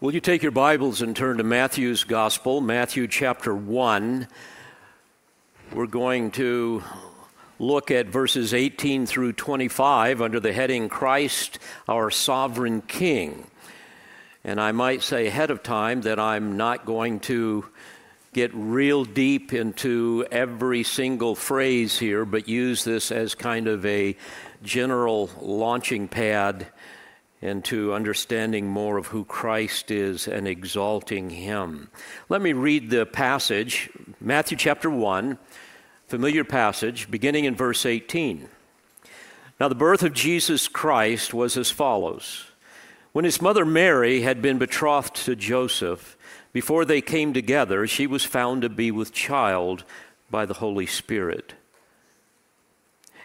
Will you take your Bibles and turn to Matthew's Gospel, Matthew chapter 1? We're going to look at verses 18 through 25 under the heading Christ, our sovereign King. And I might say ahead of time that I'm not going to get real deep into every single phrase here, but use this as kind of a general launching pad into understanding more of who Christ is and exalting him. Let me read the passage, Matthew chapter 1, familiar passage, beginning in verse 18. Now, the birth of Jesus Christ was as follows. When his mother Mary had been betrothed to Joseph, before they came together, she was found to be with child by the Holy Spirit.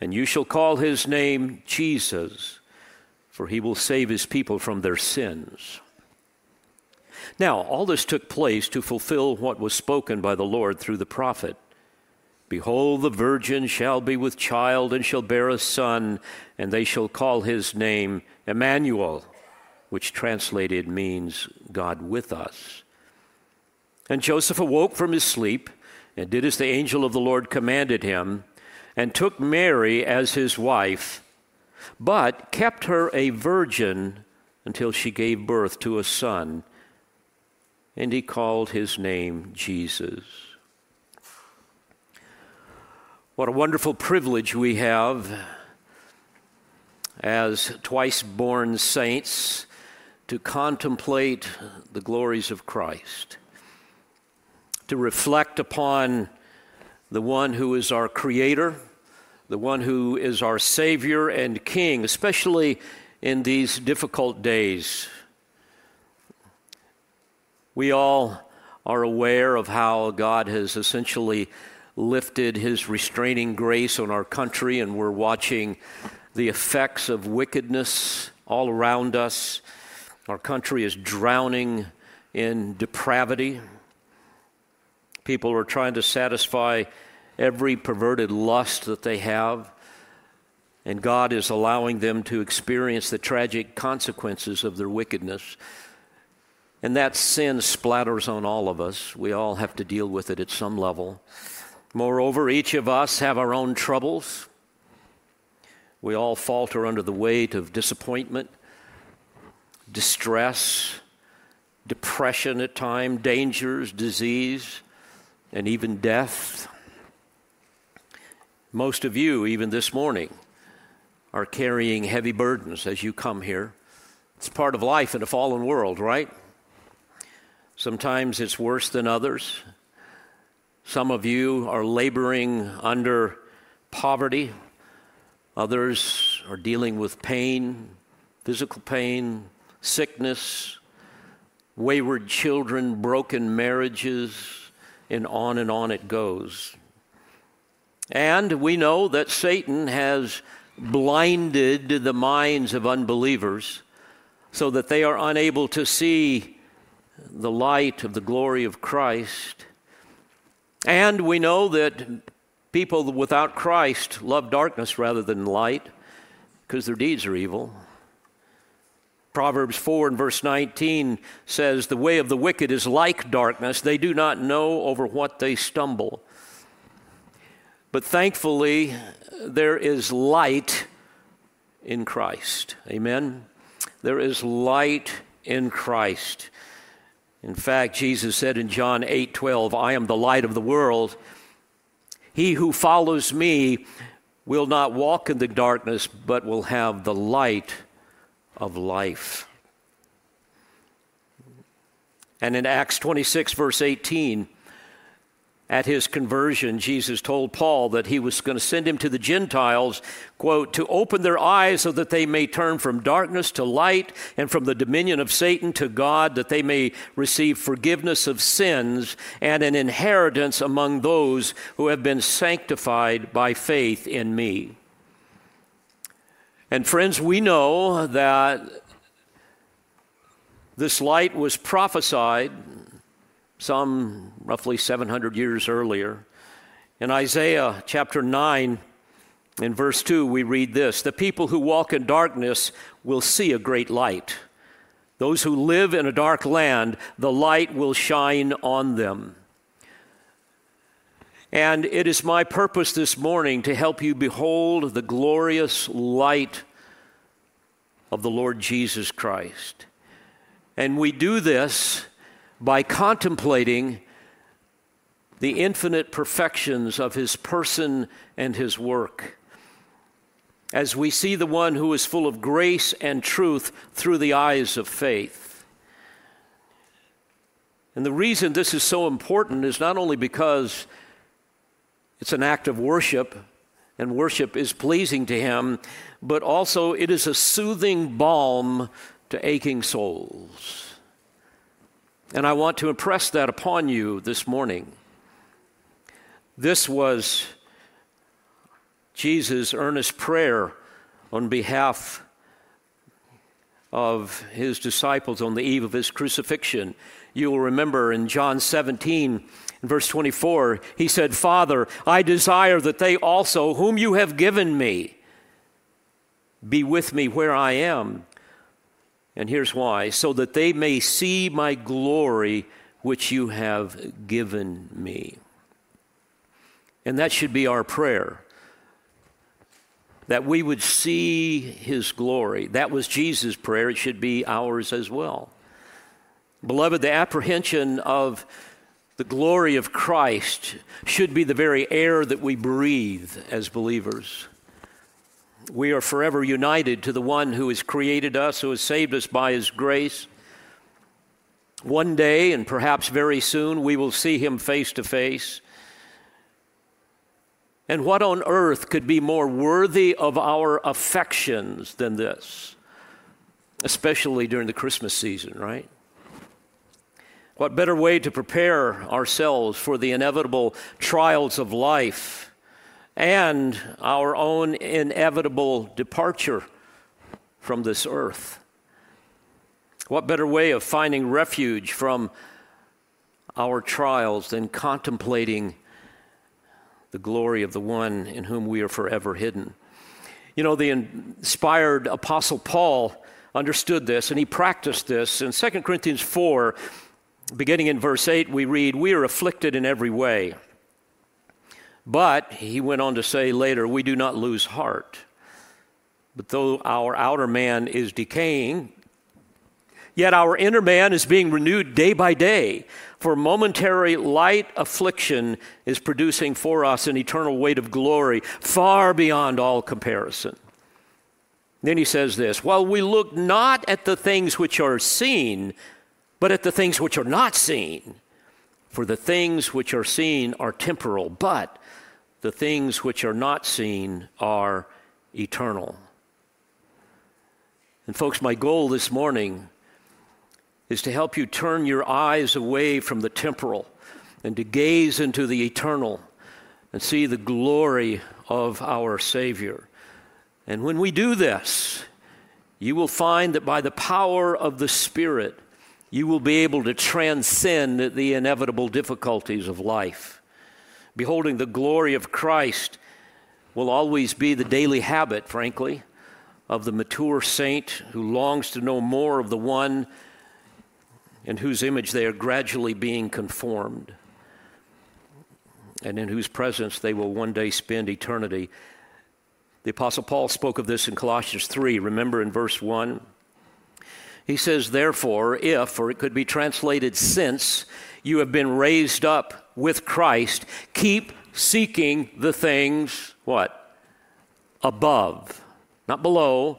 and you shall call his name Jesus, for he will save his people from their sins. Now, all this took place to fulfill what was spoken by the Lord through the prophet. Behold, the virgin shall be with child and shall bear a son, and they shall call his name Emmanuel, which translated means God with us. And Joseph awoke from his sleep and did as the angel of the Lord commanded him and took Mary as his wife, but kept her a virgin until she gave birth to a son, and he called his name Jesus. What a wonderful privilege we have as twice born saints to contemplate the glories of Christ, to reflect upon the one who is our Creator, the one who is our Savior and King, especially in these difficult days. We all are aware of how God has essentially lifted his restraining grace on our country, and we're watching the effects of wickedness all around us. Our country is drowning in depravity. People are trying to satisfy every perverted lust that they have. And God is allowing them to experience the tragic consequences of their wickedness. And that sin splatters on all of us. We all have to deal with it at some level. Moreover, each of us have our own troubles. We all falter under the weight of disappointment, distress, depression at times, dangers, disease and even death. Most of you, even this morning, are carrying heavy burdens as you come here. It's part of life in a fallen world, right? Sometimes it's worse than others. Some of you are laboring under poverty, others are dealing with pain, physical pain, sickness, wayward children, broken marriages and on and on it goes. And we know that Satan has blinded the minds of unbelievers so that they are unable to see the light of the glory of Christ. And we know that people without Christ love darkness rather than light because their deeds are evil. Proverbs 4 and verse 19 says, The way of the wicked is like darkness. They do not know over what they stumble. But thankfully, there is light in Christ. Amen? There is light in Christ. In fact, Jesus said in John 8 12, I am the light of the world. He who follows me will not walk in the darkness, but will have the light of life. And in Acts 26, verse 18, at his conversion, Jesus told Paul that he was going to send him to the Gentiles, quote, to open their eyes so that they may turn from darkness to light and from the dominion of Satan to God, that they may receive forgiveness of sins and an inheritance among those who have been sanctified by faith in me. And friends, we know that this light was prophesied some roughly 700 years earlier. In Isaiah chapter 9, in verse 2, we read this The people who walk in darkness will see a great light. Those who live in a dark land, the light will shine on them. And it is my purpose this morning to help you behold the glorious light of the Lord Jesus Christ. And we do this by contemplating the infinite perfections of his person and his work. As we see the one who is full of grace and truth through the eyes of faith. And the reason this is so important is not only because it's an act of worship, and worship is pleasing to him, but also it is a soothing balm to aching souls. And I want to impress that upon you this morning. This was Jesus' earnest prayer on behalf of his disciples on the eve of his crucifixion. You will remember in John 17, in verse 24, he said, Father, I desire that they also, whom you have given me, be with me where I am and here's why so that they may see my glory which you have given me. And that should be our prayer. That we would see his glory. That was Jesus' prayer. It should be ours as well. Beloved, the apprehension of the glory of Christ should be the very air that we breathe as believers we are forever united to the one who has created us, who has saved us by his grace. One day, and perhaps very soon, we will see him face to face. And what on earth could be more worthy of our affections than this? Especially during the Christmas season, right? What better way to prepare ourselves for the inevitable trials of life and our own inevitable departure from this earth. What better way of finding refuge from our trials than contemplating the glory of the one in whom we are forever hidden? You know, the inspired Apostle Paul understood this and he practiced this. In 2 Corinthians 4, beginning in verse 8, we read, We are afflicted in every way but he went on to say later, we do not lose heart. But though our outer man is decaying, yet our inner man is being renewed day by day. For momentary light affliction is producing for us an eternal weight of glory far beyond all comparison. Then he says this While we look not at the things which are seen, but at the things which are not seen. For the things which are seen are temporal, but the things which are not seen are eternal. And, folks, my goal this morning is to help you turn your eyes away from the temporal and to gaze into the eternal and see the glory of our Savior. And when we do this, you will find that by the power of the Spirit, you will be able to transcend the inevitable difficulties of life beholding the glory of Christ will always be the daily habit, frankly, of the mature saint who longs to know more of the one in whose image they are gradually being conformed and in whose presence they will one day spend eternity. The Apostle Paul spoke of this in Colossians 3. Remember in verse 1? He says, Therefore, if, or it could be translated since, you have been raised up with Christ, keep seeking the things, what? Above, not below.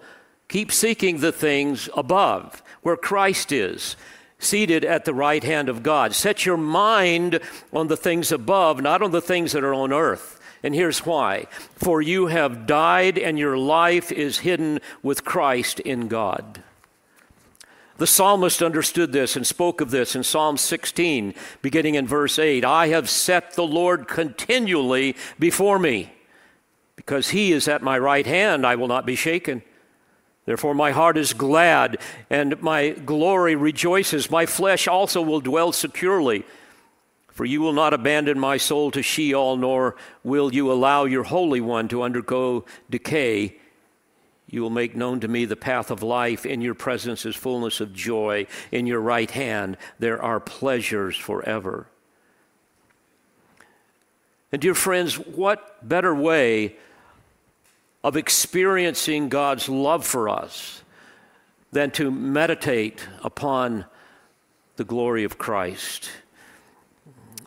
Keep seeking the things above, where Christ is, seated at the right hand of God. Set your mind on the things above, not on the things that are on earth. And here's why For you have died, and your life is hidden with Christ in God. The psalmist understood this and spoke of this in Psalm 16, beginning in verse 8 I have set the Lord continually before me. Because he is at my right hand, I will not be shaken. Therefore, my heart is glad, and my glory rejoices. My flesh also will dwell securely. For you will not abandon my soul to Sheol, nor will you allow your Holy One to undergo decay. You will make known to me the path of life. In your presence is fullness of joy. In your right hand there are pleasures forever. And, dear friends, what better way of experiencing God's love for us than to meditate upon the glory of Christ.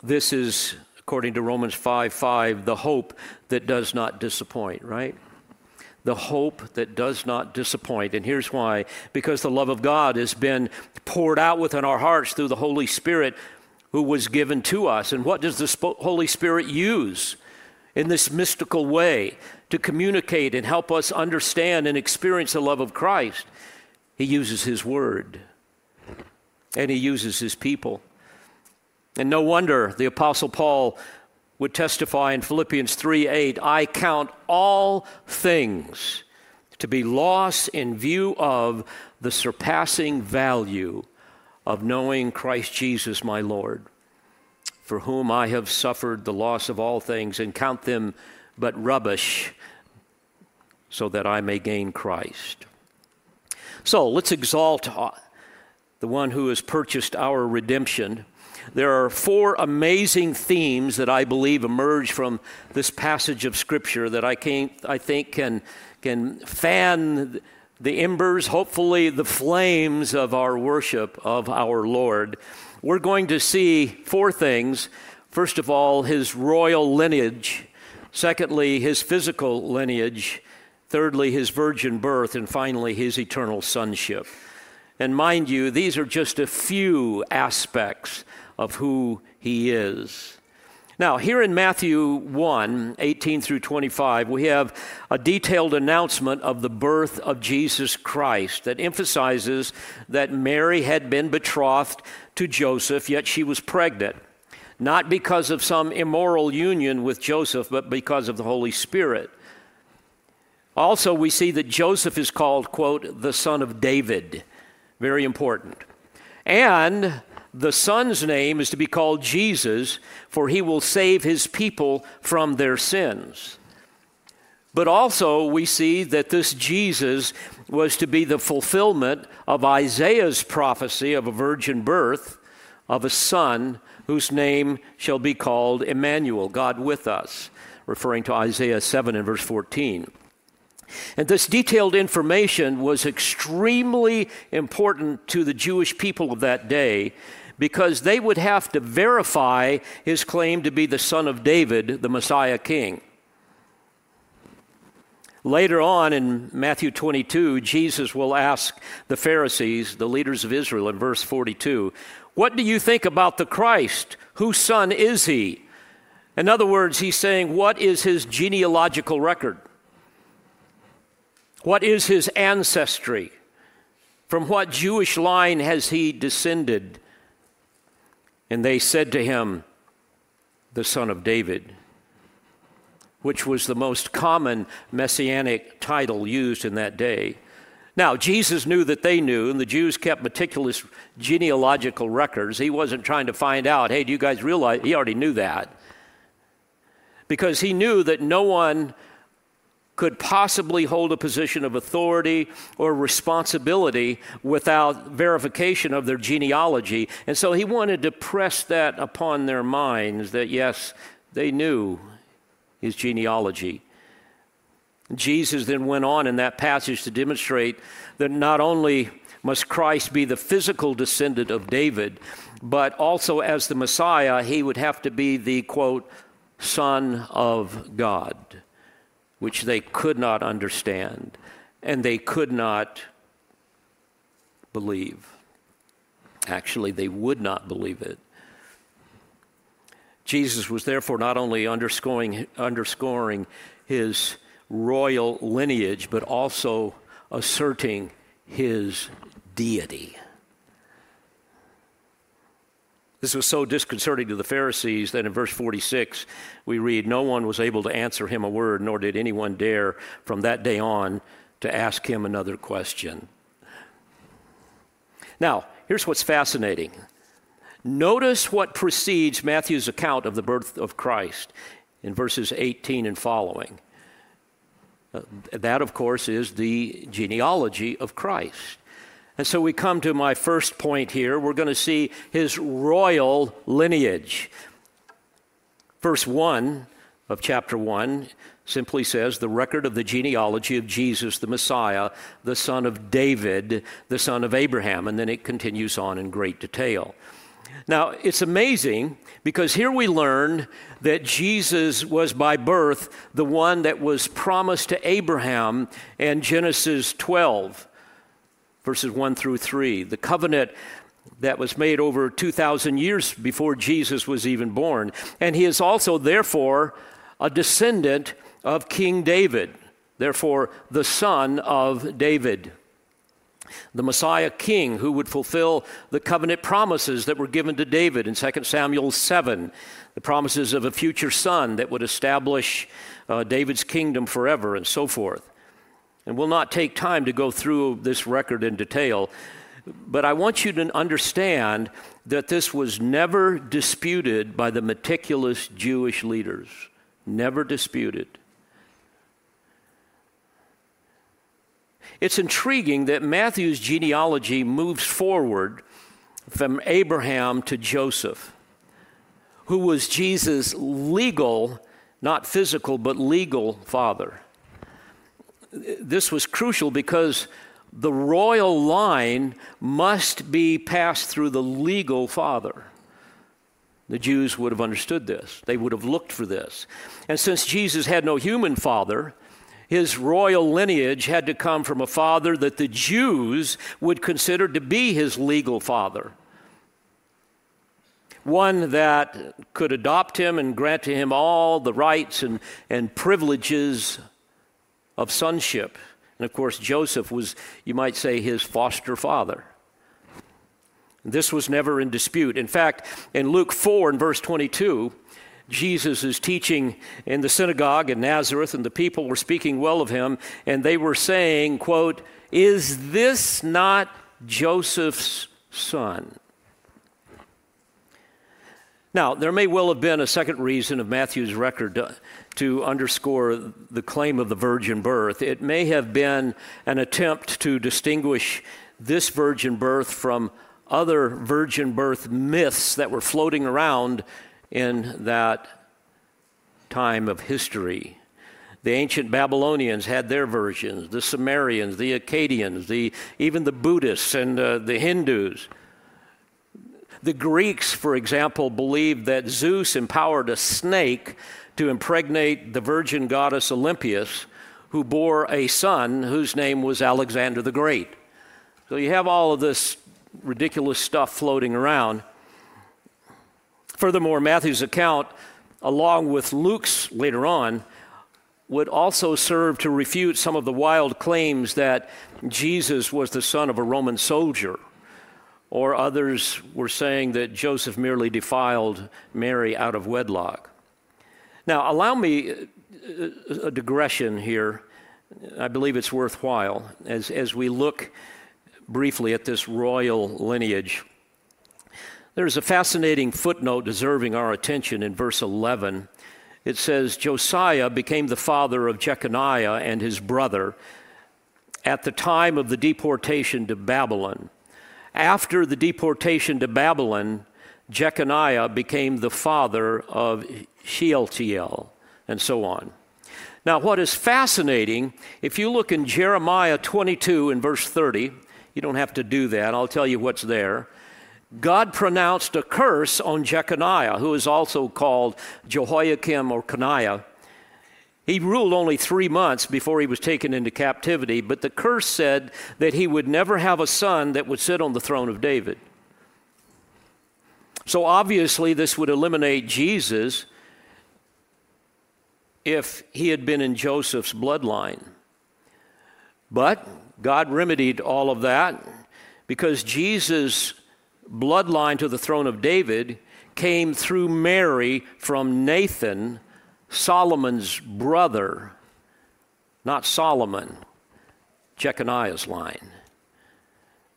This is, according to Romans 5 5, the hope that does not disappoint, right? The hope that does not disappoint. And here's why because the love of God has been poured out within our hearts through the Holy Spirit who was given to us. And what does the Holy Spirit use in this mystical way? to communicate and help us understand and experience the love of Christ, He uses His Word and He uses His people. And no wonder the Apostle Paul would testify in Philippians 3 8, I count all things to be lost in view of the surpassing value of knowing Christ Jesus my Lord, for whom I have suffered the loss of all things and count them but rubbish so that I may gain Christ. So let's exalt uh, the one who has purchased our redemption. There are four amazing themes that I believe emerge from this passage of Scripture that I, can, I think can, can fan the embers, hopefully the flames of our worship of our Lord. We're going to see four things. First of all, his royal lineage. Secondly, his physical lineage. Thirdly, his virgin birth. And finally, his eternal sonship. And mind you, these are just a few aspects of who he is. Now, here in Matthew 1 18 through 25, we have a detailed announcement of the birth of Jesus Christ that emphasizes that Mary had been betrothed to Joseph, yet she was pregnant. Not because of some immoral union with Joseph, but because of the Holy Spirit. Also, we see that Joseph is called, quote, the son of David. Very important. And the son's name is to be called Jesus, for he will save his people from their sins. But also, we see that this Jesus was to be the fulfillment of Isaiah's prophecy of a virgin birth of a son whose name shall be called Emmanuel, God with us, referring to Isaiah 7 and verse 14. And this detailed information was extremely important to the Jewish people of that day because they would have to verify his claim to be the son of David, the Messiah king. Later on in Matthew 22, Jesus will ask the Pharisees, the leaders of Israel, in verse 42, What do you think about the Christ? Whose son is he? In other words, he's saying, What is his genealogical record? What is his ancestry? From what Jewish line has he descended? And they said to him, The son of David, which was the most common messianic title used in that day. Now, Jesus knew that they knew, and the Jews kept meticulous genealogical records. He wasn't trying to find out, hey, do you guys realize? He already knew that. Because he knew that no one could possibly hold a position of authority or responsibility without verification of their genealogy. And so he wanted to press that upon their minds that, yes, they knew his genealogy. Jesus then went on in that passage to demonstrate that not only must Christ be the physical descendant of David, but also as the Messiah, he would have to be the quote, Son of God which they could not understand and they could not believe. Actually, they would not believe it. Jesus was therefore not only underscoring, underscoring his royal lineage, but also asserting his deity. This was so disconcerting to the Pharisees that in verse 46 we read, No one was able to answer him a word, nor did anyone dare from that day on to ask him another question. Now, here's what's fascinating. Notice what precedes Matthew's account of the birth of Christ in verses 18 and following. Uh, that, of course, is the genealogy of Christ. And so we come to my first point here. We're going to see his royal lineage. Verse 1 of chapter 1 simply says the record of the genealogy of Jesus, the Messiah, the son of David, the son of Abraham. And then it continues on in great detail. Now, it's amazing because here we learn that Jesus was by birth the one that was promised to Abraham in Genesis 12, verses 1 through 3. The covenant that was made over 2,000 years before Jesus was even born. And he is also, therefore, a descendant of King David, therefore, the son of David the Messiah king who would fulfill the covenant promises that were given to David in 2 Samuel 7, the promises of a future son that would establish uh, David's kingdom forever, and so forth. And we'll not take time to go through this record in detail, but I want you to understand that this was never disputed by the meticulous Jewish leaders. Never disputed. It's intriguing that Matthew's genealogy moves forward from Abraham to Joseph, who was Jesus' legal, not physical, but legal father. This was crucial because the royal line must be passed through the legal father. The Jews would have understood this. They would have looked for this. And since Jesus had no human father, his royal lineage had to come from a father that the Jews would consider to be his legal father. One that could adopt him and grant to him all the rights and, and privileges of sonship. And of course, Joseph was, you might say, his foster father. This was never in dispute. In fact, in Luke 4 and verse 22, Jesus is teaching in the synagogue in Nazareth, and the people were speaking well of him, and they were saying, quote, Is this not Joseph's son? Now, there may well have been a second reason of Matthew's record to, to, underscore the claim of the virgin birth. It may have been an attempt to distinguish this virgin birth from other virgin birth myths that were floating around in that time of history. The ancient Babylonians had their versions, the Sumerians, the Akkadians, the, even the Buddhists and uh, the Hindus. The Greeks, for example, believed that Zeus empowered a snake to impregnate the virgin goddess Olympias, who bore a son whose name was Alexander the Great. So you have all of this ridiculous stuff floating around. Furthermore, Matthew's account, along with Luke's later on, would also serve to refute some of the wild claims that Jesus was the son of a Roman soldier, or others were saying that Joseph merely defiled Mary out of wedlock. Now, allow me uh, uh, a digression here. I believe it's worthwhile as, as we look briefly at this royal lineage. There's a fascinating footnote deserving our attention in verse 11. It says Josiah became the father of Jeconiah and his brother at the time of the deportation to Babylon. After the deportation to Babylon, Jeconiah became the father of Shealtiel, and so on. Now, what is fascinating, if you look in Jeremiah 22 and verse 30, you don't have to do that, I'll tell you what's there. God pronounced a curse on Jeconiah, who is also called Jehoiakim or Coniah. He ruled only three months before he was taken into captivity, but the curse said that he would never have a son that would sit on the throne of David. So obviously, this would eliminate Jesus if he had been in Joseph's bloodline. But God remedied all of that because Jesus' bloodline to the throne of David came through Mary from Nathan, Solomon's brother, not Solomon, Jeconiah's line.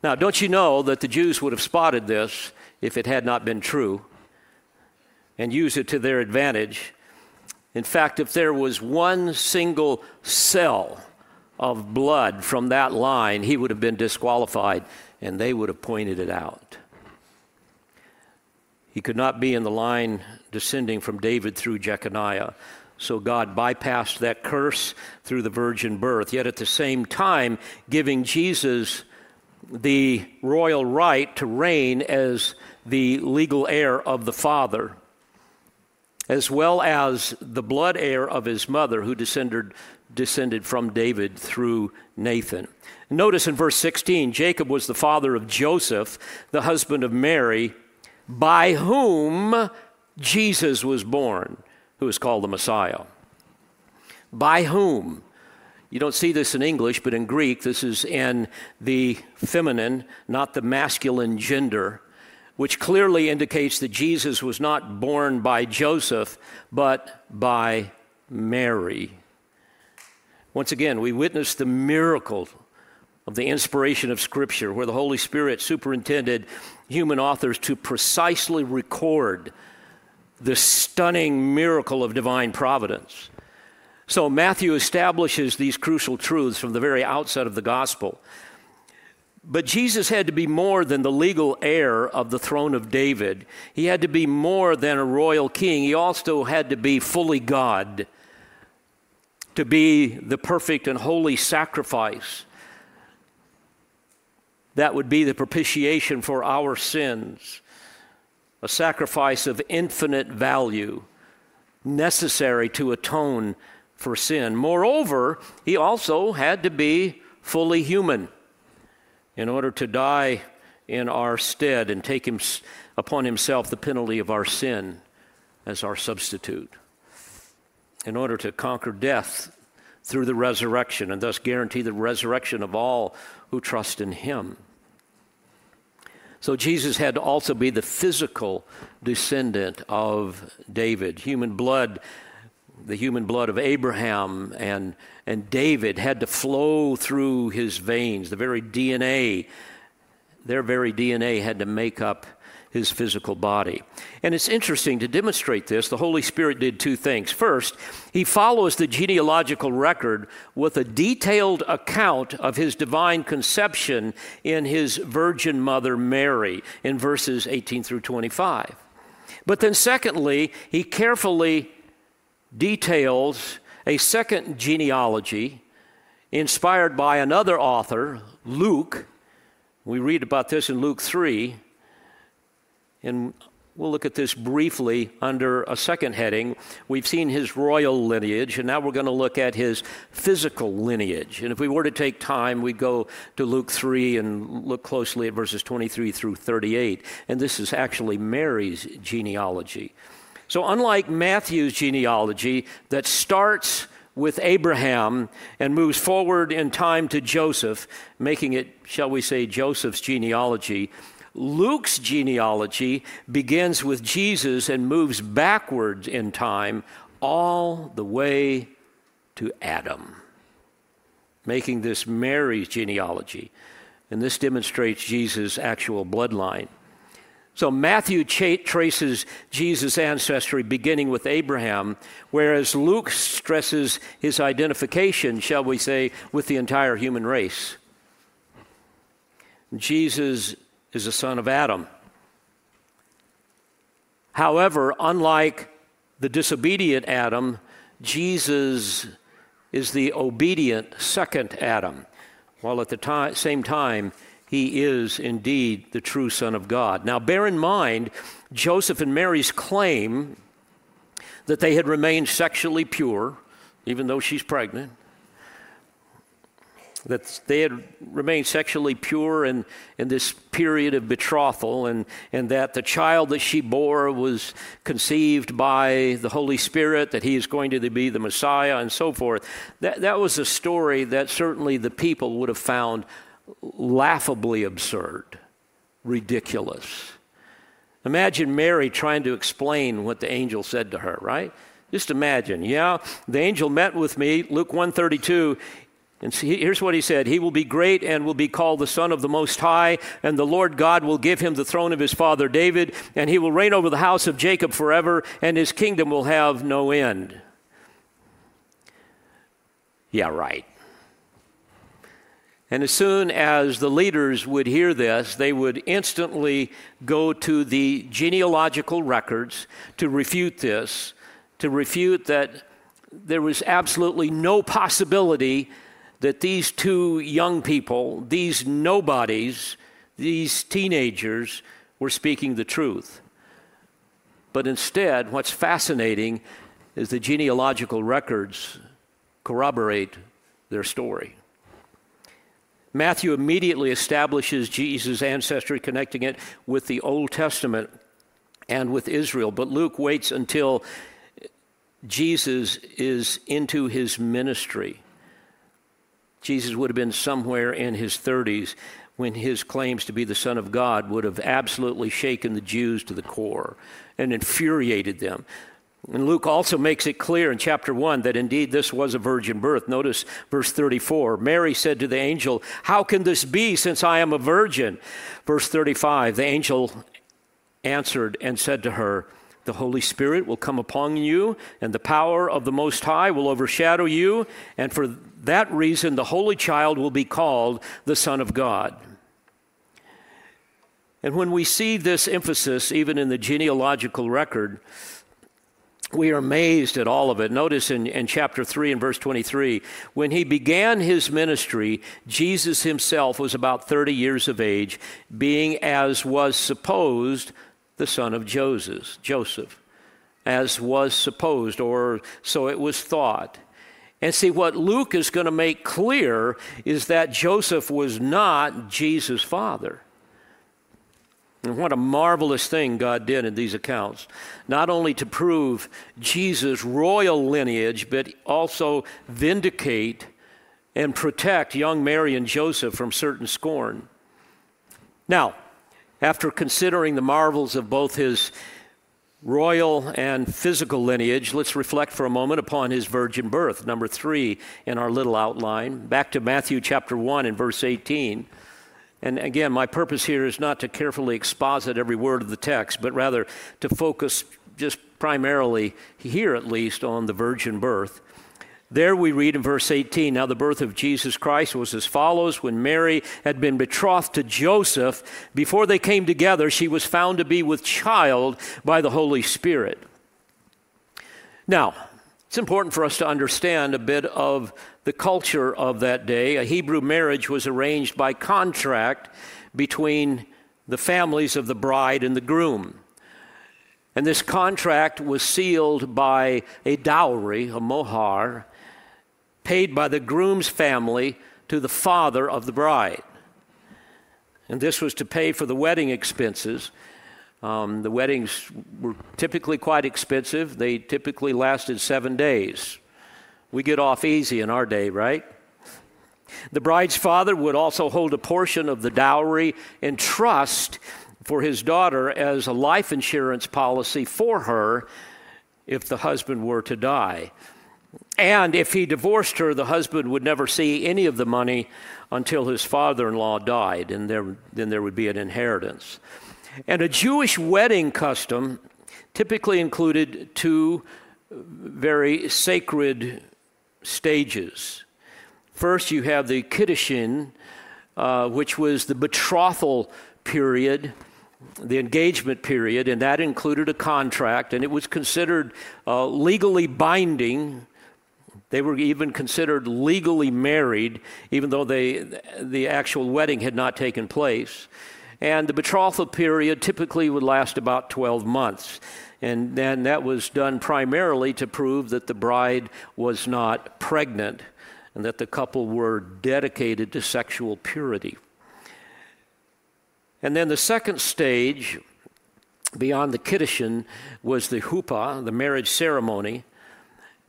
Now, don't you know that the Jews would have spotted this if it had not been true and use it to their advantage? In fact, if there was one single cell of blood from that line, he would have been disqualified and they would have pointed it out. He could not be in the line descending from David through Jeconiah. So God bypassed that curse through the virgin birth, yet at the same time giving Jesus the royal right to reign as the legal heir of the Father, as well as the blood heir of his mother, who descended, descended from David through Nathan. Notice in verse 16 Jacob was the father of Joseph, the husband of Mary, by whom Jesus was born, who is called the Messiah. By whom? You don't see this in English, but in Greek, this is in the feminine, not the masculine gender, which clearly indicates that Jesus was not born by Joseph, but by Mary. Once again, we witness the miracle of the inspiration of Scripture, where the Holy Spirit superintended human authors to precisely record the stunning miracle of divine providence. So Matthew establishes these crucial truths from the very outset of the gospel. But Jesus had to be more than the legal heir of the throne of David. He had to be more than a royal king. He also had to be fully God, to be the perfect and holy sacrifice that would be the propitiation for our sins, a sacrifice of infinite value necessary to atone for sin. Moreover, he also had to be fully human in order to die in our stead and take him, upon himself the penalty of our sin as our substitute. In order to conquer death through the resurrection and thus guarantee the resurrection of all who trust in him. So Jesus had to also be the physical descendant of David. Human blood, the human blood of Abraham and, and David had to flow through his veins. The very DNA, their very DNA had to make up his physical body. And it's interesting to demonstrate this, the Holy Spirit did two things. First, he follows the genealogical record with a detailed account of his divine conception in his virgin mother Mary in verses 18 through 25. But then, secondly, he carefully details a second genealogy inspired by another author, Luke. We read about this in Luke 3 and we'll look at this briefly under a second heading. We've seen his royal lineage, and now we're going to look at his physical lineage. And if we were to take time, we'd go to Luke 3 and look closely at verses 23 through 38. And this is actually Mary's genealogy. So, unlike Matthew's genealogy that starts with Abraham and moves forward in time to Joseph, making it, shall we say, Joseph's genealogy, Luke's genealogy begins with Jesus and moves backwards in time all the way to Adam, making this Mary's genealogy. And this demonstrates Jesus' actual bloodline. So Matthew traces Jesus' ancestry beginning with Abraham, whereas Luke stresses his identification, shall we say, with the entire human race. Jesus is a son of Adam. However, unlike the disobedient Adam, Jesus is the obedient second Adam, while at the time, same time, he is indeed the true Son of God. Now, bear in mind Joseph and Mary's claim that they had remained sexually pure, even though she's pregnant. that they had remained sexually pure in, in this period of betrothal, and, and that the child that she bore was conceived by the Holy Spirit, that he is going to be the Messiah, and so forth. That, that was a story that certainly the people would have found laughably absurd, ridiculous. Imagine Mary trying to explain what the angel said to her, right? Just imagine. Yeah, the angel met with me, Luke 132. And see, here's what he said He will be great and will be called the Son of the Most High, and the Lord God will give him the throne of his father David, and he will reign over the house of Jacob forever, and his kingdom will have no end. Yeah, right. And as soon as the leaders would hear this, they would instantly go to the genealogical records to refute this, to refute that there was absolutely no possibility that these two young people, these nobodies, these teenagers, were speaking the truth. But instead, what's fascinating is the genealogical records corroborate their story. Matthew immediately establishes Jesus' ancestry, connecting it with the Old Testament and with Israel. But Luke waits until Jesus is into his ministry. Jesus would have been somewhere in his 30s when his claims to be the Son of God would have absolutely shaken the Jews to the core and infuriated them. And Luke also makes it clear in chapter 1 that indeed this was a virgin birth. Notice verse 34. Mary said to the angel, How can this be since I am a virgin? Verse 35 The angel answered and said to her, The Holy Spirit will come upon you, and the power of the Most High will overshadow you, and for that reason the Holy Child will be called the Son of God. And when we see this emphasis, even in the genealogical record, we are amazed at all of it. Notice in, in chapter 3 and verse 23 when he began his ministry, Jesus himself was about 30 years of age, being as was supposed the son of Joseph, Joseph, as was supposed, or so it was thought. And see, what Luke is going to make clear is that Joseph was not Jesus' father. And what a marvelous thing God did in these accounts. Not only to prove Jesus' royal lineage, but also vindicate and protect young Mary and Joseph from certain scorn. Now, after considering the marvels of both his royal and physical lineage, let's reflect for a moment upon his virgin birth, number three in our little outline. Back to Matthew chapter 1 and verse 18. And again, my purpose here is not to carefully exposit every word of the text, but rather to focus just primarily, here at least, on the virgin birth. There we read in verse 18 Now the birth of Jesus Christ was as follows When Mary had been betrothed to Joseph, before they came together, she was found to be with child by the Holy Spirit. Now, it's important for us to understand a bit of the culture of that day. A Hebrew marriage was arranged by contract between the families of the bride and the groom. And this contract was sealed by a dowry, a mohar, paid by the groom's family to the father of the bride. And this was to pay for the wedding expenses. Um, the weddings were typically quite expensive, they typically lasted seven days. We get off easy in our day, right? The bride's father would also hold a portion of the dowry in trust for his daughter as a life insurance policy for her if the husband were to die. And if he divorced her, the husband would never see any of the money until his father in law died, and there, then there would be an inheritance. And a Jewish wedding custom typically included two very sacred stages. First, you have the Kiddushin, uh, which was the betrothal period, the engagement period, and that included a contract, and it was considered uh, legally binding. They were even considered legally married, even though they, the actual wedding had not taken place. And the betrothal period typically would last about 12 months. And then that was done primarily to prove that the bride was not pregnant. and that the couple were dedicated to sexual purity. And then the second stage, beyond the kiddushin, was the huppah, the marriage ceremony.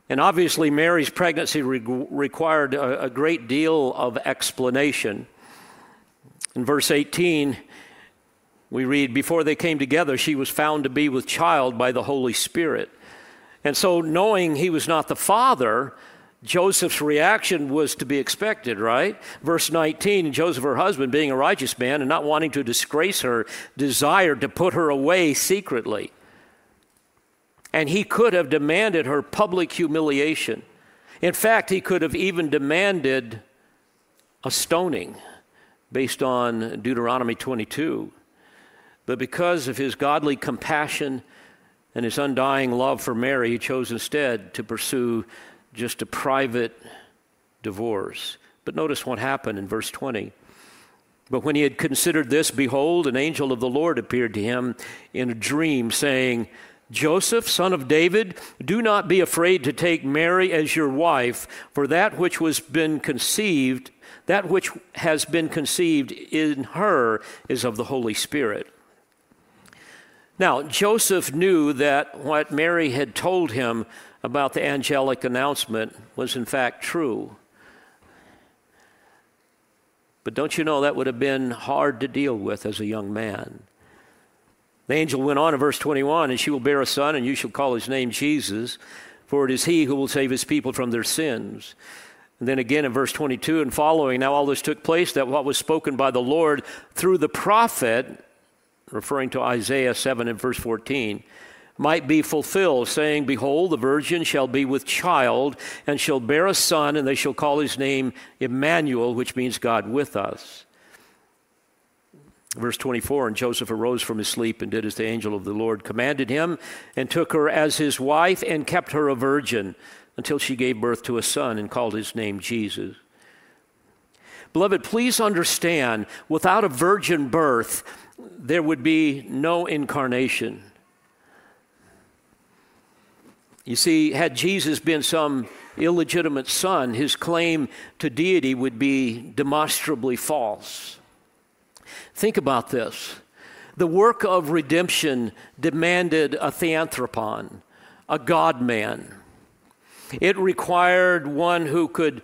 And obviously, Mary's pregnancy re- required a, a great deal of explanation. In verse 18, we read, Before they came together, she was found to be with child by the Holy Spirit. And so, knowing he was not the father, Joseph's reaction was to be expected, right? Verse 19 Joseph, her husband, being a righteous man and not wanting to disgrace her, desired to put her away secretly. And he could have demanded her public humiliation. In fact, he could have even demanded a stoning based on Deuteronomy 22. But because of his godly compassion and his undying love for Mary, he chose instead to pursue just a private divorce. But notice what happened in verse 20. But when he had considered this, behold, an angel of the Lord appeared to him in a dream, saying, Joseph, son of David, do not be afraid to take Mary as your wife, for that which was been conceived, that which has been conceived in her is of the Holy Spirit. Now, Joseph knew that what Mary had told him about the angelic announcement was in fact true. But don't you know that would have been hard to deal with as a young man? The angel went on in verse 21 and she will bear a son, and you shall call his name Jesus, for it is he who will save his people from their sins. And then again in verse 22 and following, now all this took place that what was spoken by the Lord through the prophet referring to Isaiah 7 and verse 14, might be fulfilled, saying, Behold, the virgin shall be with child, and shall bear a son, and they shall call his name Emmanuel, which means God with us. Verse 24 And Joseph arose from his sleep and did as the angel of the Lord commanded him, and took her as his wife, and kept her a virgin until she gave birth to a son, and called his name Jesus. Beloved, please understand without a virgin birth, there would be no incarnation. You see, had Jesus been some illegitimate son, his claim to deity would be demonstrably false. Think about this. The work of redemption demanded a theanthropon, a God man. It required one who could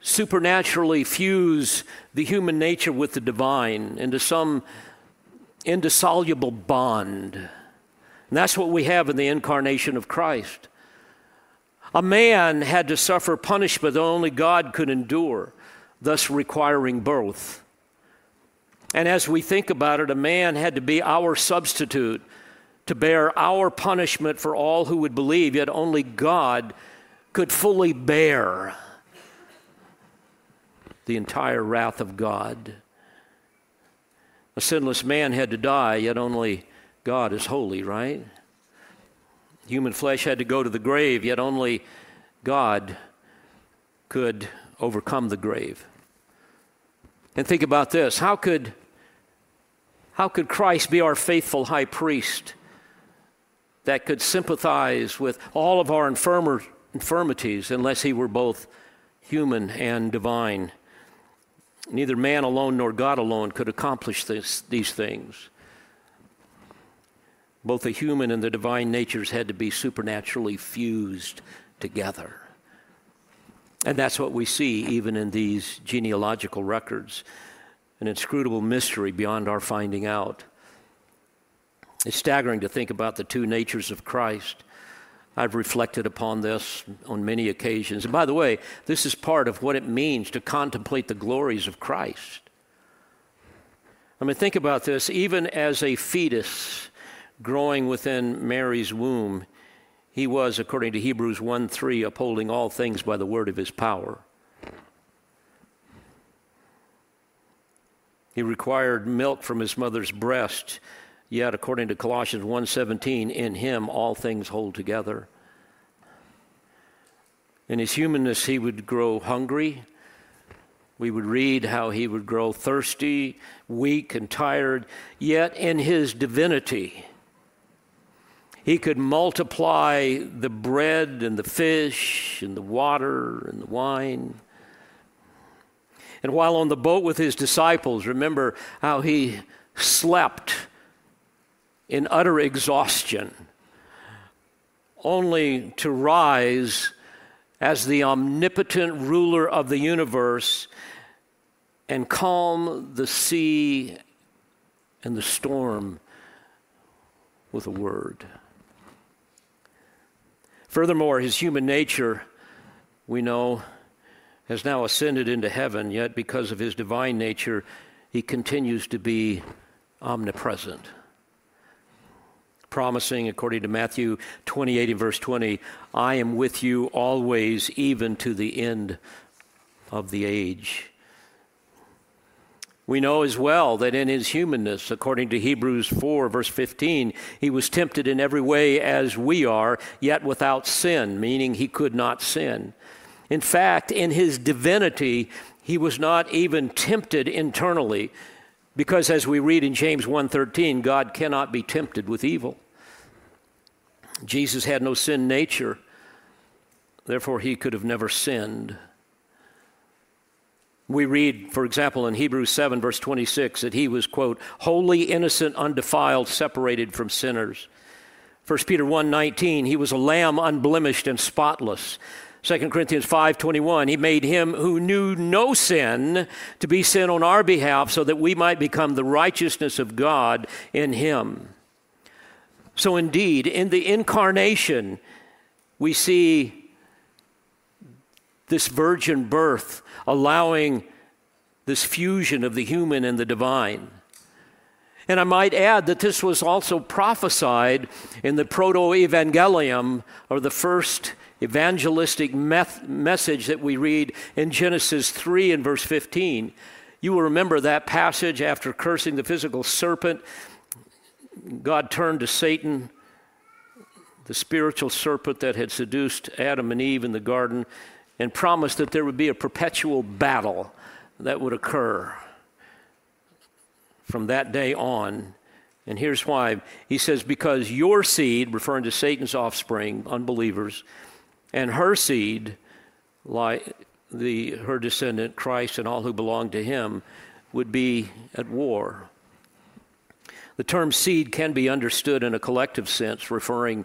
supernaturally fuse the human nature with the divine into some indissoluble bond. And that's what we have in the incarnation of Christ. A man had to suffer punishment that only God could endure, thus requiring both. And as we think about it, a man had to be our substitute to bear our punishment for all who would believe, yet only God could fully bear the entire wrath of God. A sinless man had to die, yet only God is holy, right? Human flesh had to go to the grave, yet only God could overcome the grave. And think about this how could, how could Christ be our faithful high priest that could sympathize with all of our infirmer, infirmities unless he were both human and divine? Neither man alone nor God alone could accomplish this, these things. Both the human and the divine natures had to be supernaturally fused together. And that's what we see even in these genealogical records an inscrutable mystery beyond our finding out. It's staggering to think about the two natures of Christ I've reflected upon this on many occasions. And by the way, this is part of what it means to contemplate the glories of Christ. I mean, think about this. Even as a fetus growing within Mary's womb, he was, according to Hebrews 1 3, upholding all things by the word of his power. He required milk from his mother's breast Yet, according to Colossians 1:17, in him all things hold together. In his humanness, he would grow hungry. We would read how he would grow thirsty, weak, and tired. Yet, in his divinity, he could multiply the bread and the fish and the water and the wine. And while on the boat with his disciples, remember how he slept in utter exhaustion, only to rise as the omnipotent ruler of the universe and calm the sea and the storm with a word. Furthermore, his human nature, we know, has now ascended into heaven, yet because of his divine nature, he continues to be omnipresent. Promising, according to Matthew 28 and verse 20, I am with you always, even to the end of the age. We know as well that in his humanness, according to Hebrews 4, verse 15, he was tempted in every way as we are, yet without sin, meaning he could not sin. In fact, in his divinity, he was not even tempted internally, because as we read in James 1:13, God cannot be tempted with evil. Jesus had no sin nature, therefore he could have never sinned. We read, for example, in Hebrews 7, verse 26, that he was, quote, wholly innocent, undefiled, separated from sinners. 1 Peter 1 19, he was a lamb unblemished and spotless. 2 Corinthians 5:21 he made him who knew no sin to be sin on our behalf so that we might become the righteousness of God in him. So indeed in the incarnation we see this virgin birth allowing this fusion of the human and the divine. And I might add that this was also prophesied in the Proto Evangelium, or the first evangelistic meth- message that we read in Genesis 3 and verse 15. You will remember that passage after cursing the physical serpent. God turned to Satan, the spiritual serpent that had seduced Adam and Eve in the garden, and promised that there would be a perpetual battle that would occur from that day on. And here's why. He says, Because your seed, referring to Satan's offspring, unbelievers, and her seed, like the, her descendant, Christ, and all who belong to him, would be at war. The term seed can be understood in a collective sense, referring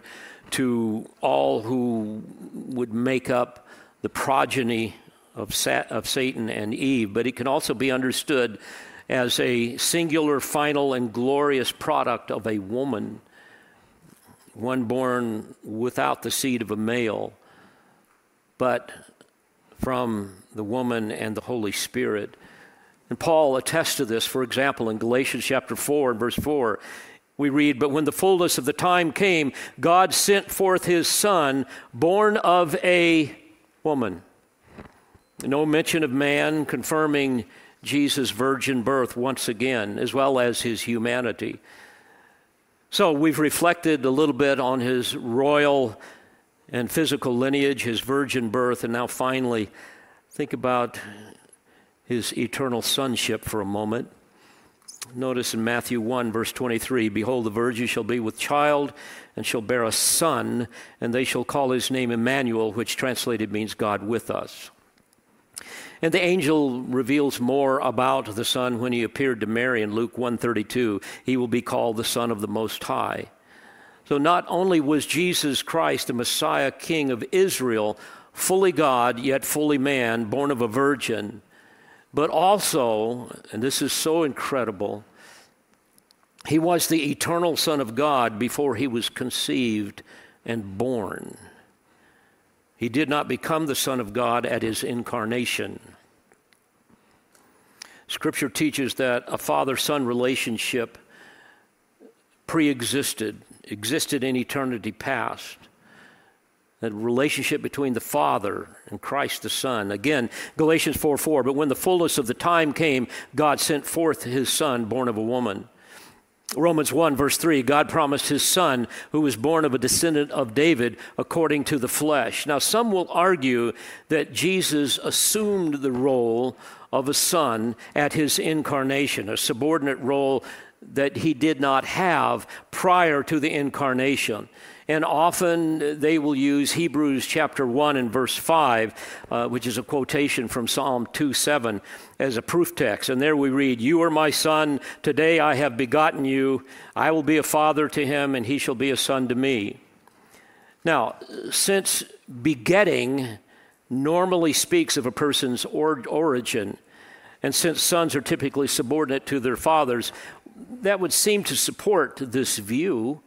to all who would make up the progeny of, Sat- of Satan and Eve, but it can also be understood as a singular, final, and glorious product of a woman, one born without the seed of a male, but from the woman and the Holy Spirit. And Paul attests to this, for example, in Galatians chapter 4 and verse 4. We read, But when the fullness of the time came, God sent forth his Son, born of a woman. No mention of man, confirming Jesus' virgin birth once again, as well as his humanity. So we've reflected a little bit on his royal and physical lineage, his virgin birth, and now finally think about his eternal sonship for a moment. Notice in Matthew 1, verse 23 Behold, the virgin shall be with child and shall bear a son, and they shall call his name Emmanuel, which translated means God with us. And the angel reveals more about the son when he appeared to Mary in Luke 132. He will be called the son of the most high. So not only was Jesus Christ the Messiah king of Israel, fully God yet fully man, born of a virgin, but also, and this is so incredible, he was the eternal Son of God before he was conceived and born. He did not become the Son of God at his incarnation. Scripture teaches that a father son relationship pre existed, existed in eternity past that relationship between the Father and Christ the Son. Again, Galatians 4 4, but when the fullness of the time came, God sent forth his Son, born of a woman. Romans 1, verse 3, God promised his son, who was born of a descendant of David according to the flesh. Now, some will argue that Jesus assumed the role of a son at his incarnation, a subordinate role that he did not have prior to the incarnation. And often they will use Hebrews chapter 1 and verse 5, uh, which is a quotation from Psalm 2 7, as a proof text. And there we read, You are my son, today I have begotten you. I will be a father to him, and he shall be a son to me. Now, since begetting normally speaks of a person's or- origin, and since sons are typically subordinate to their fathers, that would seem to support this view.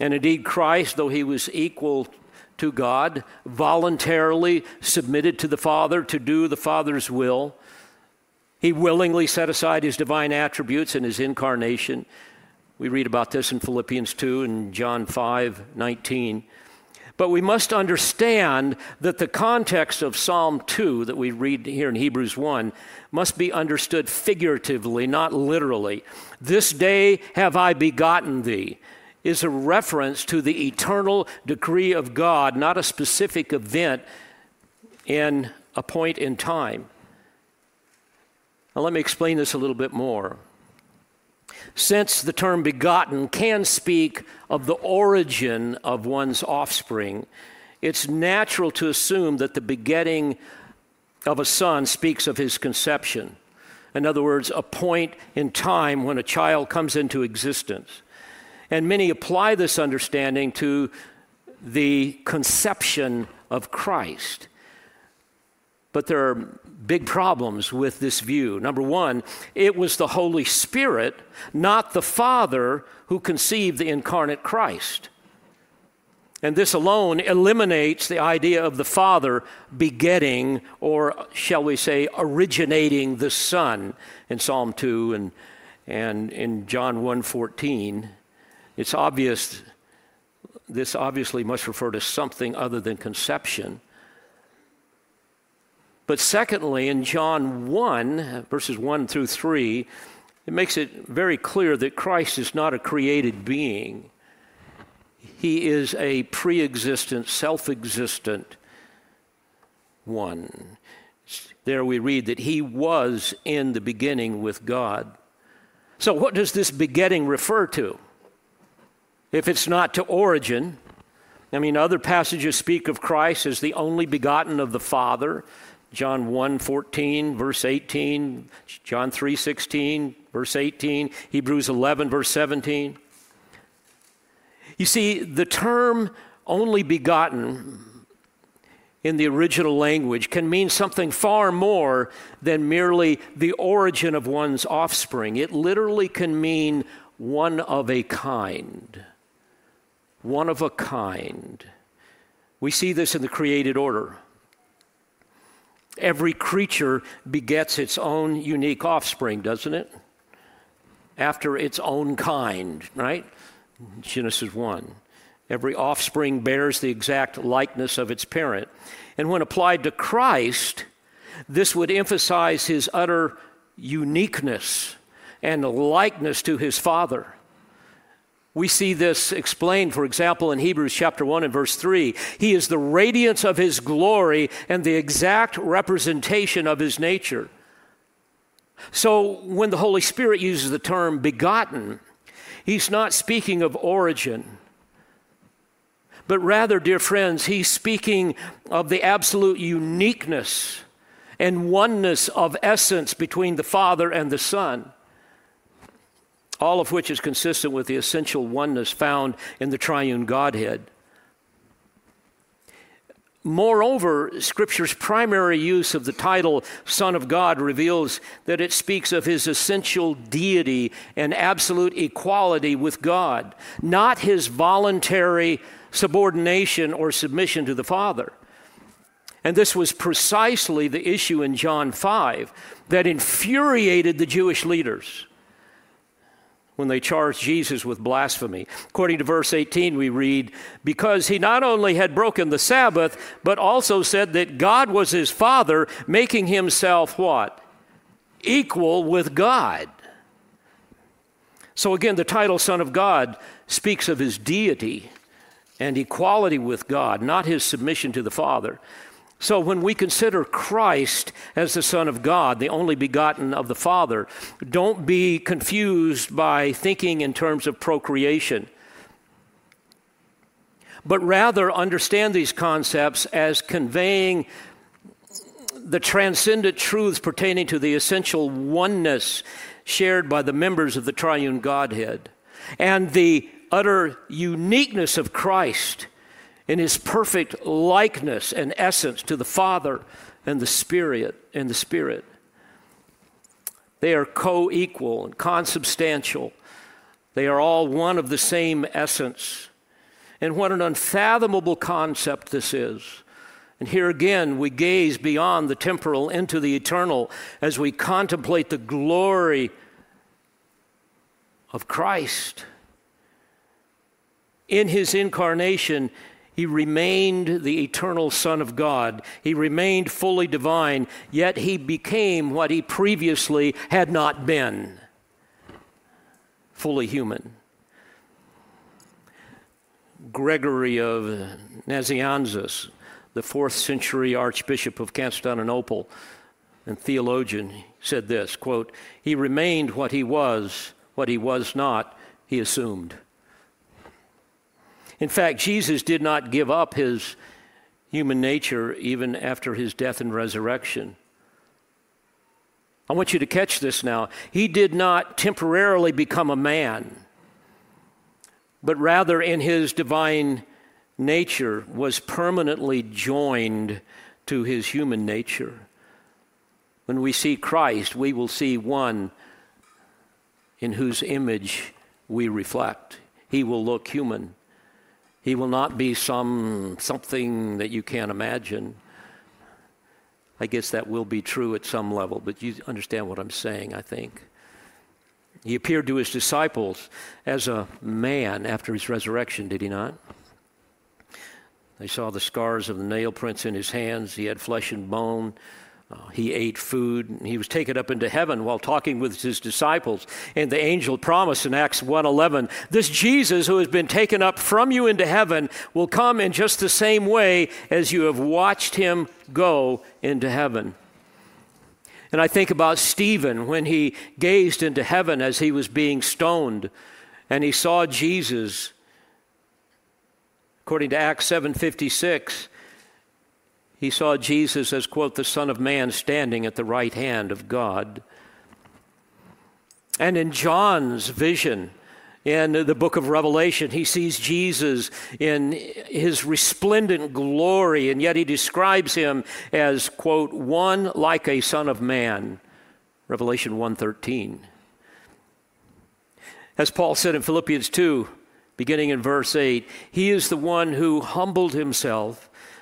And indeed, Christ, though he was equal to God, voluntarily submitted to the Father to do the Father's will. He willingly set aside his divine attributes in his incarnation. We read about this in Philippians 2 and John 5 19. But we must understand that the context of Psalm 2 that we read here in Hebrews 1 must be understood figuratively, not literally. This day have I begotten thee is a reference to the eternal decree of God, not a specific event in a point in time. Now, let me explain this a little bit more. Since the term begotten can speak of the origin of one's offspring, it's natural to assume that the begetting of a son speaks of his conception. In other words, a point in time when a child comes into existence. And many apply this understanding to the conception of Christ. But there are big problems with this view. Number one, it was the Holy Spirit, not the Father, who conceived the incarnate Christ. And this alone eliminates the idea of the Father begetting, or shall we say, originating the Son in Psalm 2 and, and in John 1 14. It's obvious, this obviously must refer to something other than conception. But secondly, in John 1, verses 1 through 3, it makes it very clear that Christ is not a created being. He is a pre existent, self existent one. There we read that he was in the beginning with God. So, what does this begetting refer to? If it's not to origin. I mean, other passages speak of Christ as the only begotten of the Father. John 1 14, verse 18, John 3 16, verse 18, Hebrews 11, verse 17. You see, the term only begotten in the original language can mean something far more than merely the origin of one's offspring. It literally can mean one of a kind one of a kind. We see this in the created order. Every creature begets its own unique offspring, doesn't it? After its own kind, right? Genesis 1. Every offspring bears the exact likeness of its parent. And when applied to Christ, this would emphasize his utter uniqueness and likeness to his Father. We see this explained, for example, in Hebrews chapter 1 and verse 3. He is the radiance of his glory and the exact representation of his nature. So when the Holy Spirit uses the term begotten, he's not speaking of origin. But rather, dear friends, he's speaking of the absolute uniqueness and oneness of essence between the Father and the Son all of which is consistent with the essential oneness found in the triune Godhead. Moreover, Scripture's primary use of the title Son of God reveals that it speaks of his essential deity and absolute equality with God, not his voluntary subordination or submission to the Father. And this was precisely the issue in John 5 that infuriated the Jewish leaders when they charged Jesus with blasphemy. According to verse 18, we read, Because he not only had broken the Sabbath, but also said that God was his Father, making himself what? Equal with God. So again, the title Son of God speaks of his deity and equality with God, not his submission to the Father. So, when we consider Christ as the Son of God, the only begotten of the Father, don't be confused by thinking in terms of procreation, but rather understand these concepts as conveying the transcendent truths pertaining to the essential oneness shared by the members of the triune Godhead and the utter uniqueness of Christ in his perfect likeness and essence to the Father and the Spirit and the Spirit. They are co-equal and consubstantial. They are all one of the same essence. And what an unfathomable concept this is. And here again, we gaze beyond the temporal into the eternal as we contemplate the glory of Christ. In his incarnation, he remained the eternal Son of God. He remained fully divine, yet he became what he previously had not been fully human. Gregory of Nazianzus, the fourth century Archbishop of Constantinople and theologian, said this quote, He remained what he was, what he was not, he assumed. In fact, Jesus did not give up his human nature even after his death and resurrection. I want you to catch this now. He did not temporarily become a man, but rather in his divine nature was permanently joined to his human nature. When we see Christ, we will see one in whose image we reflect. He will look human. He will not be some something that you can't imagine. I guess that will be true at some level, but you understand what I'm saying, I think. He appeared to his disciples as a man after his resurrection, did he not? They saw the scars of the nail prints in his hands. He had flesh and bone. Uh, he ate food and he was taken up into heaven while talking with his disciples. And the angel promised in acts 1.11 this jesus who has been taken up from you into heaven will come in just the same way as you have watched him go into heaven. And i think about stephen when he gazed into heaven as he was being stoned and he saw jesus. According to acts 756 he saw Jesus as, quote, the Son of Man standing at the right hand of God. And in John's vision, in the book of Revelation, he sees Jesus in his resplendent glory, and yet he describes him as, quote, one like a son of man. Revelation 1:13. As Paul said in Philippians 2, beginning in verse 8, he is the one who humbled himself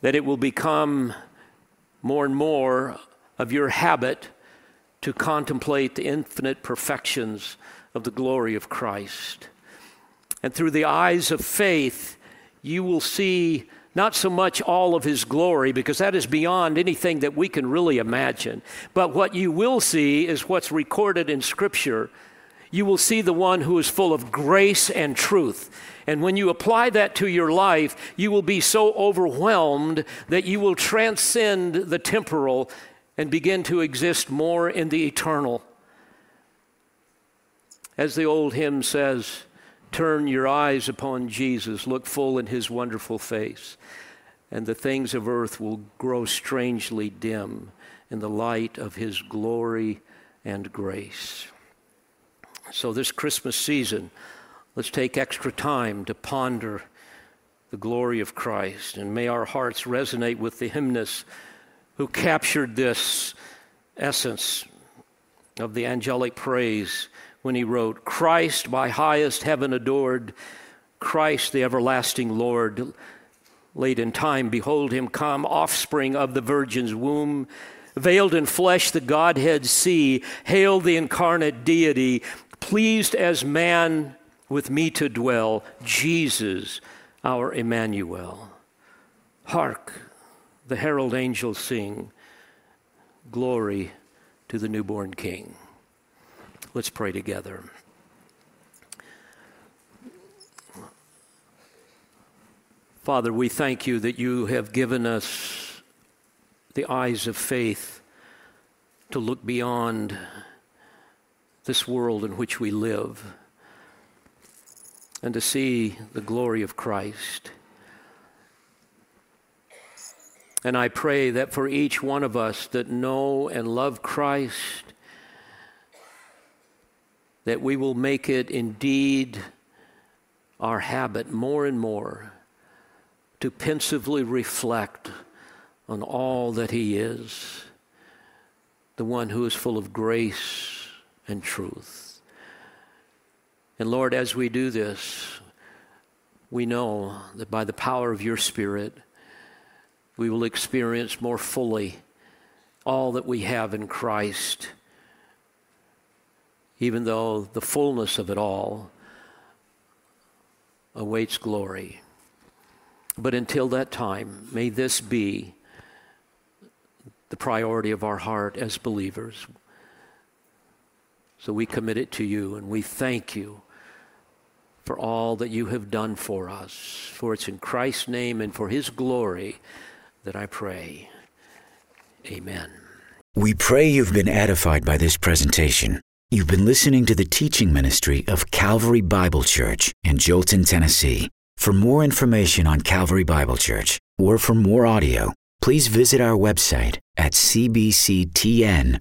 that it will become more and more of your habit to contemplate the infinite perfections of the glory of Christ. And through the eyes of faith, you will see not so much all of his glory, because that is beyond anything that we can really imagine, but what you will see is what's recorded in Scripture. You will see the one who is full of grace and truth. And when you apply that to your life, you will be so overwhelmed that you will transcend the temporal and begin to exist more in the eternal. As the old hymn says, turn your eyes upon Jesus, look full in his wonderful face, and the things of earth will grow strangely dim in the light of his glory and grace. So, this Christmas season, Let's take extra time to ponder the glory of Christ. And may our hearts resonate with the hymnist who captured this essence of the angelic praise when he wrote, Christ my highest heaven adored, Christ the everlasting Lord, Late in time, behold him come, offspring of the Virgin's womb. Veiled in flesh, the Godhead see. Hail the incarnate deity, pleased as man with me to dwell, Jesus, our Emmanuel. Hark, the herald angels sing, Glory to the newborn King. Let's pray together. Father, we thank you that you have given us the eyes of faith to look beyond this world in which we live and to see the glory of Christ. And I pray that for each one of us that know and love Christ, that we will make it indeed our habit more and more to pensively reflect on all that He is, the one who is full of grace and truth. And Lord, as we do this, we know that by the power of your Spirit, we will experience more fully all that we have in Christ, even though the fullness of it all awaits glory. But until that time, may this be the priority of our heart as believers. So we commit it to you and we thank you for all that you have done for us. For it's in Christ's name and for his glory that I pray. Amen. We pray you've been edified by this presentation. You've been listening to the teaching ministry of Calvary Bible Church in Jolton, Tennessee. For more information on Calvary Bible Church or for more audio, please visit our website at cbctn.org.